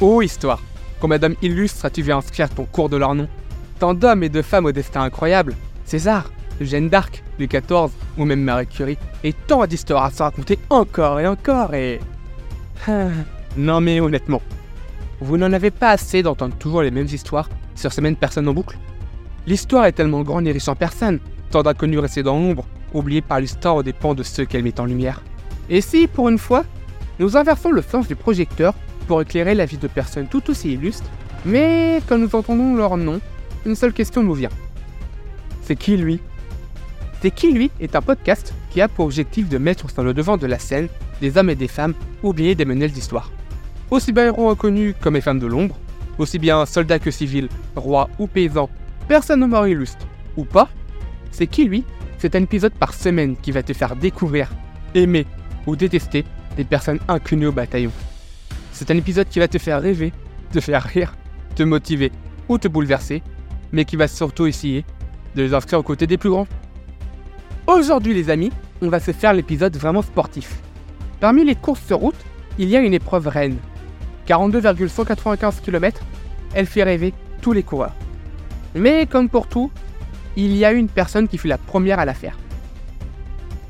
Oh histoire Combien d'hommes illustres as-tu vu inscrire ton cours de leur nom? Tant d'hommes et de femmes au destin incroyable César, Jeanne d'Arc, Louis XIV ou même Marie Curie, et tant d'histoires à se raconter encore et encore et... non mais honnêtement, vous n'en avez pas assez d'entendre toujours les mêmes histoires sur ces mêmes personnes en boucle L'histoire est tellement grande et riche en personnes, tant d'inconnus restés dans l'ombre, oubliés par l'histoire au dépens de ceux qu'elle met en lumière. Et si, pour une fois, nous inversons le sens du projecteur pour éclairer la vie de personnes tout aussi illustres, mais quand nous entendons leur nom, une seule question nous vient. C'est qui lui? C'est qui lui? est un podcast qui a pour objectif de mettre sur le devant de la scène des hommes et des femmes oubliés des menelles d'histoire. Aussi bien héros inconnus comme les femmes de l'ombre, aussi bien soldats que civils, rois ou paysans, personne mort illustre ou pas, c'est qui lui? C'est un épisode par semaine qui va te faire découvrir, aimer ou détester des personnes inconnues au bataillon. C'est un épisode qui va te faire rêver, te faire rire, te motiver ou te bouleverser, mais qui va surtout essayer de les inscrire aux côtés des plus grands. Aujourd'hui les amis, on va se faire l'épisode vraiment sportif. Parmi les courses sur route, il y a une épreuve reine. 42,195 km, elle fait rêver tous les coureurs. Mais comme pour tout, il y a une personne qui fut la première à la faire.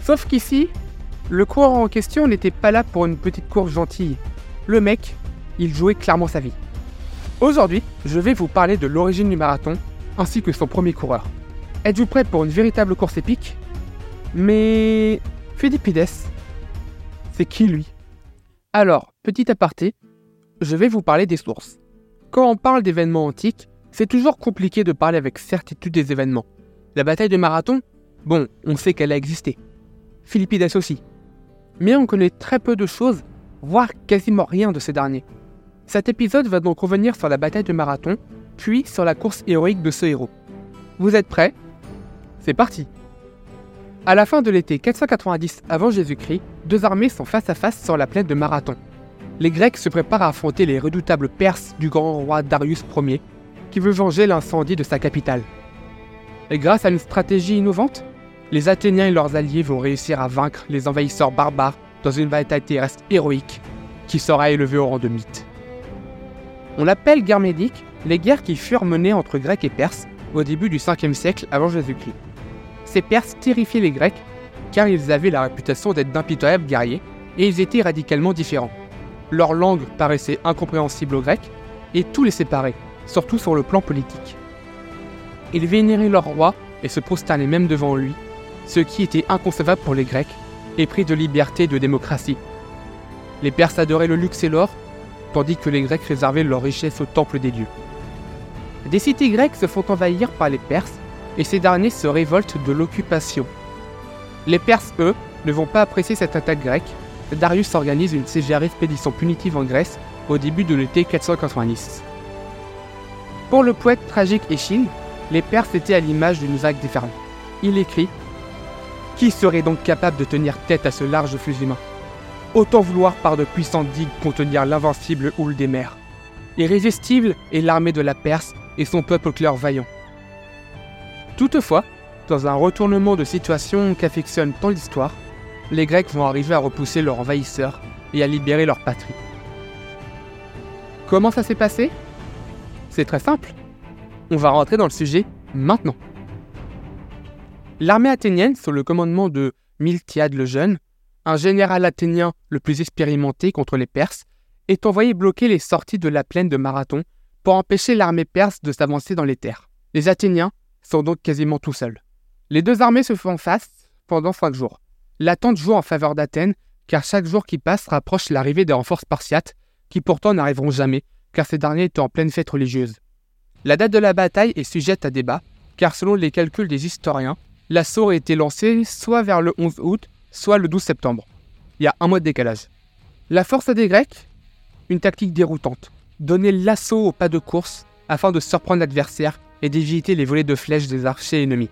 Sauf qu'ici, le coureur en question n'était pas là pour une petite course gentille. Le mec, il jouait clairement sa vie. Aujourd'hui, je vais vous parler de l'origine du marathon ainsi que son premier coureur. Êtes-vous prêt pour une véritable course épique? Mais Philippides, c'est qui lui? Alors, petit aparté, je vais vous parler des sources. Quand on parle d'événements antiques, c'est toujours compliqué de parler avec certitude des événements. La bataille de Marathon, bon, on sait qu'elle a existé. Philippides aussi. Mais on connaît très peu de choses, voire quasiment rien de ces derniers. Cet épisode va donc revenir sur la bataille de Marathon, puis sur la course héroïque de ce héros. Vous êtes prêts? C'est parti À la fin de l'été 490 avant Jésus-Christ, deux armées sont face à face sur la plaine de Marathon. Les Grecs se préparent à affronter les redoutables Perses du grand roi Darius Ier, qui veut venger l'incendie de sa capitale. Et grâce à une stratégie innovante, les Athéniens et leurs alliés vont réussir à vaincre les envahisseurs barbares dans une bataille terrestre héroïque qui sera élevée au rang de mythe. On l'appelle guerre médique les guerres qui furent menées entre Grecs et Perses au début du 5e siècle avant Jésus-Christ. Ces Perses terrifiaient les Grecs car ils avaient la réputation d'être d'impitoyables guerriers et ils étaient radicalement différents. Leur langue paraissait incompréhensible aux Grecs et tout les séparait, surtout sur le plan politique. Ils vénéraient leur roi et se prosternaient même devant lui, ce qui était inconcevable pour les Grecs, épris de liberté et de démocratie. Les Perses adoraient le luxe et l'or, tandis que les Grecs réservaient leur richesse au temple des dieux. Des cités grecques se font envahir par les Perses et ces derniers se révoltent de l'occupation. Les Perses, eux, ne vont pas apprécier cette attaque grecque. Darius organise une sévère expédition punitive en Grèce au début de l'été 490. Pour le poète tragique Échille, les Perses étaient à l'image d'une vague déferlante. Il écrit Qui serait donc capable de tenir tête à ce large flux humain Autant vouloir par de puissantes digues contenir l'invincible houle des mers. Irrésistible est l'armée de la Perse et son peuple clair vaillant. Toutefois, dans un retournement de situation qu'affectionne tant l'histoire, les Grecs vont arriver à repousser leurs envahisseurs et à libérer leur patrie. Comment ça s'est passé? C'est très simple. On va rentrer dans le sujet maintenant. L'armée athénienne, sous le commandement de Miltiade le Jeune, un général athénien le plus expérimenté contre les Perses, est envoyé bloquer les sorties de la plaine de Marathon pour empêcher l'armée perse de s'avancer dans les terres. Les Athéniens sont donc quasiment tout seuls. Les deux armées se font face pendant cinq jours. L'attente joue en faveur d'Athènes, car chaque jour qui passe rapproche l'arrivée des renforts spartiates, qui pourtant n'arriveront jamais, car ces derniers étaient en pleine fête religieuse. La date de la bataille est sujette à débat, car selon les calculs des historiens, l'assaut a été lancé soit vers le 11 août, soit le 12 septembre. Il y a un mois de décalage. La force des Grecs Une tactique déroutante donner l'assaut au pas de course afin de surprendre l'adversaire et d'éviter les volets de flèches des archers ennemis.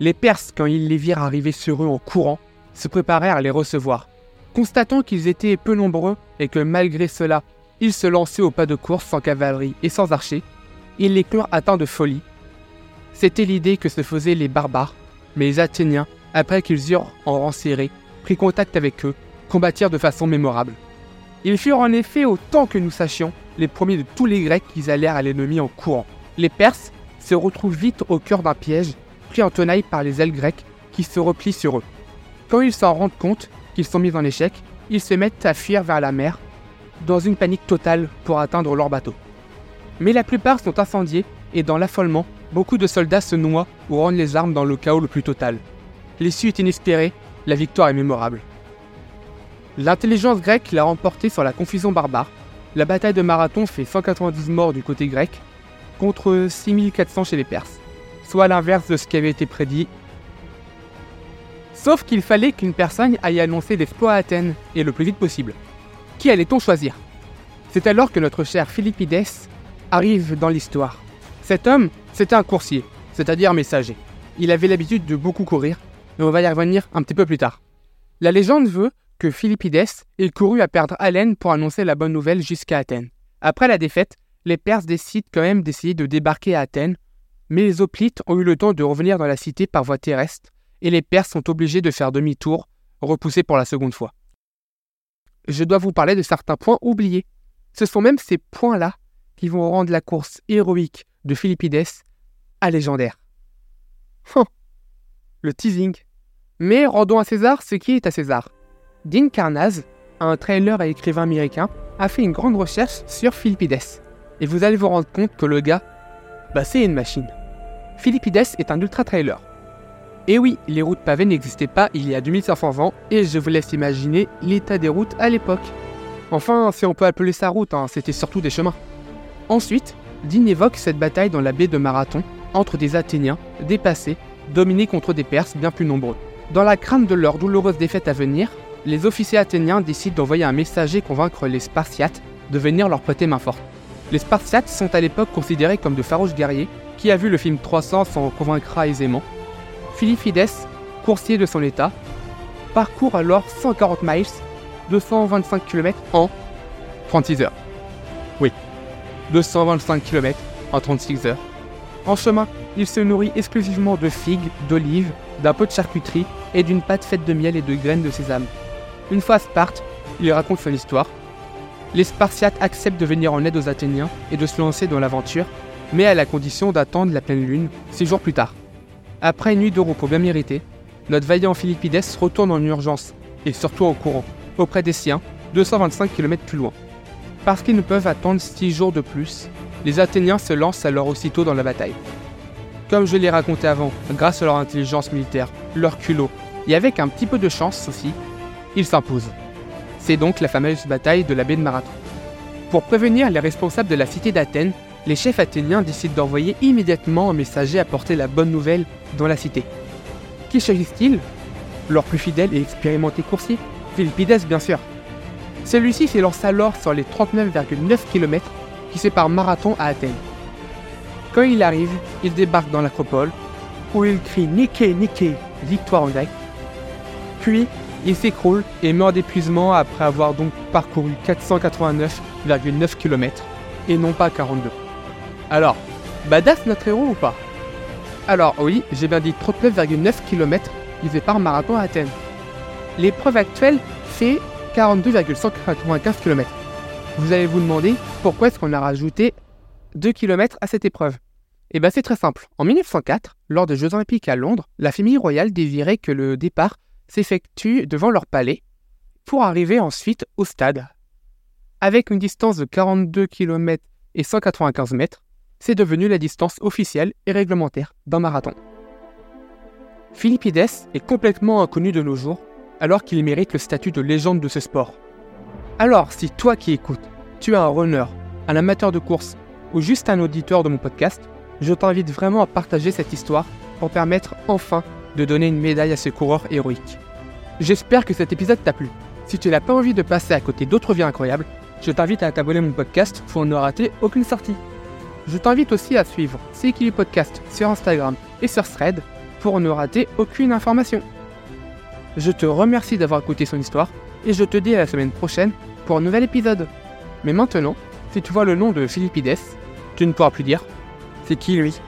Les Perses, quand ils les virent arriver sur eux en courant, se préparèrent à les recevoir. Constatant qu'ils étaient peu nombreux et que malgré cela, ils se lançaient au pas de course sans cavalerie et sans archers, ils les crurent atteints de folie. C'était l'idée que se faisaient les barbares, mais les Athéniens, après qu'ils eurent en rang pris contact avec eux, combattirent de façon mémorable. Ils furent en effet, autant que nous sachions, les premiers de tous les Grecs qui allèrent à l'ennemi en courant. Les Perses se retrouvent vite au cœur d'un piège, pris en tenaille par les ailes grecques qui se replient sur eux. Quand ils s'en rendent compte qu'ils sont mis en échec, ils se mettent à fuir vers la mer, dans une panique totale pour atteindre leur bateau. Mais la plupart sont incendiés et dans l'affolement, beaucoup de soldats se noient ou rendent les armes dans le chaos le plus total. L'issue est inespérée, la victoire est mémorable. L'intelligence grecque l'a remporté sur la confusion barbare. La bataille de Marathon fait 190 morts du côté grec, contre 6400 chez les Perses, soit l'inverse de ce qui avait été prédit. Sauf qu'il fallait qu'une personne aille annoncer l'exploit à Athènes, et le plus vite possible. Qui allait-on choisir? C'est alors que notre cher Philippides arrive dans l'histoire. Cet homme, c'était un coursier, c'est-à-dire messager. Il avait l'habitude de beaucoup courir, mais on va y revenir un petit peu plus tard. La légende veut que Philippides ait couru à perdre haleine pour annoncer la bonne nouvelle jusqu'à Athènes. Après la défaite, les Perses décident quand même d'essayer de débarquer à Athènes, mais les Hoplites ont eu le temps de revenir dans la cité par voie terrestre, et les Perses sont obligés de faire demi-tour, repoussés pour la seconde fois. Je dois vous parler de certains points oubliés. Ce sont même ces points-là qui vont rendre la course héroïque de Philippides à légendaire. Le teasing. Mais rendons à César ce qui est à César. Dean Carnaz, un trailer et écrivain américain, a fait une grande recherche sur Philippides. Et vous allez vous rendre compte que le gars, bah c'est une machine. Philippides est un ultra-trailer. Et oui, les routes pavées n'existaient pas il y a 2500 ans, et je vous laisse imaginer l'état des routes à l'époque. Enfin, si on peut appeler ça route, hein, c'était surtout des chemins. Ensuite, Dean évoque cette bataille dans la baie de Marathon entre des Athéniens dépassés, dominés contre des Perses bien plus nombreux. Dans la crainte de leur douloureuse défaite à venir, les officiers athéniens décident d'envoyer un messager convaincre les Spartiates de venir leur prêter main forte. Les Spartiates sont à l'époque considérés comme de farouches guerriers, qui a vu le film 300 s'en convaincra aisément. Philippides, coursier de son état, parcourt alors 140 miles, 225 km en 36 heures. Oui, 225 km en 36 heures. En chemin, il se nourrit exclusivement de figues, d'olives, d'un peu de charcuterie et d'une pâte faite de miel et de graines de sésame. Une fois à Sparte, il raconte son histoire. Les Spartiates acceptent de venir en aide aux Athéniens et de se lancer dans l'aventure, mais à la condition d'attendre la pleine lune, six jours plus tard. Après une nuit de repos bien méritée, notre vaillant Philippides retourne en urgence, et surtout en courant, auprès des siens, 225 km plus loin. Parce qu'ils ne peuvent attendre 6 jours de plus, les Athéniens se lancent alors aussitôt dans la bataille. Comme je l'ai raconté avant, grâce à leur intelligence militaire, leur culot, et avec un petit peu de chance aussi, ils s'imposent. C'est donc la fameuse bataille de la baie de Marathon. Pour prévenir les responsables de la cité d'Athènes, les chefs athéniens décident d'envoyer immédiatement un messager apporter la bonne nouvelle dans la cité. Qui choisissent-ils? Leur plus fidèle et expérimenté coursier Philippides, bien sûr. Celui-ci s'élance alors sur les 39,9 km qui séparent Marathon à Athènes. Quand il arrive, il débarque dans l'acropole, où il crie Niké, Niké, victoire en grec. Puis, il s'écroule et meurt d'épuisement après avoir donc parcouru 489,9 km et non pas 42. Alors, badass notre héros ou pas? Alors oui, j'ai bien dit 39,9 km qui sépare Marathon à Athènes. L'épreuve actuelle fait 42,195 km. Vous allez vous demander pourquoi est-ce qu'on a rajouté 2 km à cette épreuve Eh bien c'est très simple. En 1904, lors des Jeux Olympiques à Londres, la famille royale désirait que le départ s'effectue devant leur palais pour arriver ensuite au stade. Avec une distance de 42 km et 195 mètres, c'est devenu la distance officielle et réglementaire d'un marathon. Philippides est complètement inconnu de nos jours alors qu'il mérite le statut de légende de ce sport. Alors, si toi qui écoutes, tu es un runner, un amateur de course ou juste un auditeur de mon podcast, je t'invite vraiment à partager cette histoire pour permettre enfin de donner une médaille à ce coureur héroïque. J'espère que cet épisode t'a plu. Si tu n'as pas envie de passer à côté d'autres vies incroyables, je t'invite à t'abonner à mon podcast pour ne rater aucune sortie. Je t'invite aussi à suivre C'est podcast sur Instagram et sur Thread pour ne rater aucune information. Je te remercie d'avoir écouté son histoire et je te dis à la semaine prochaine pour un nouvel épisode. Mais maintenant, si tu vois le nom de Philippides, tu ne pourras plus dire c'est qui lui?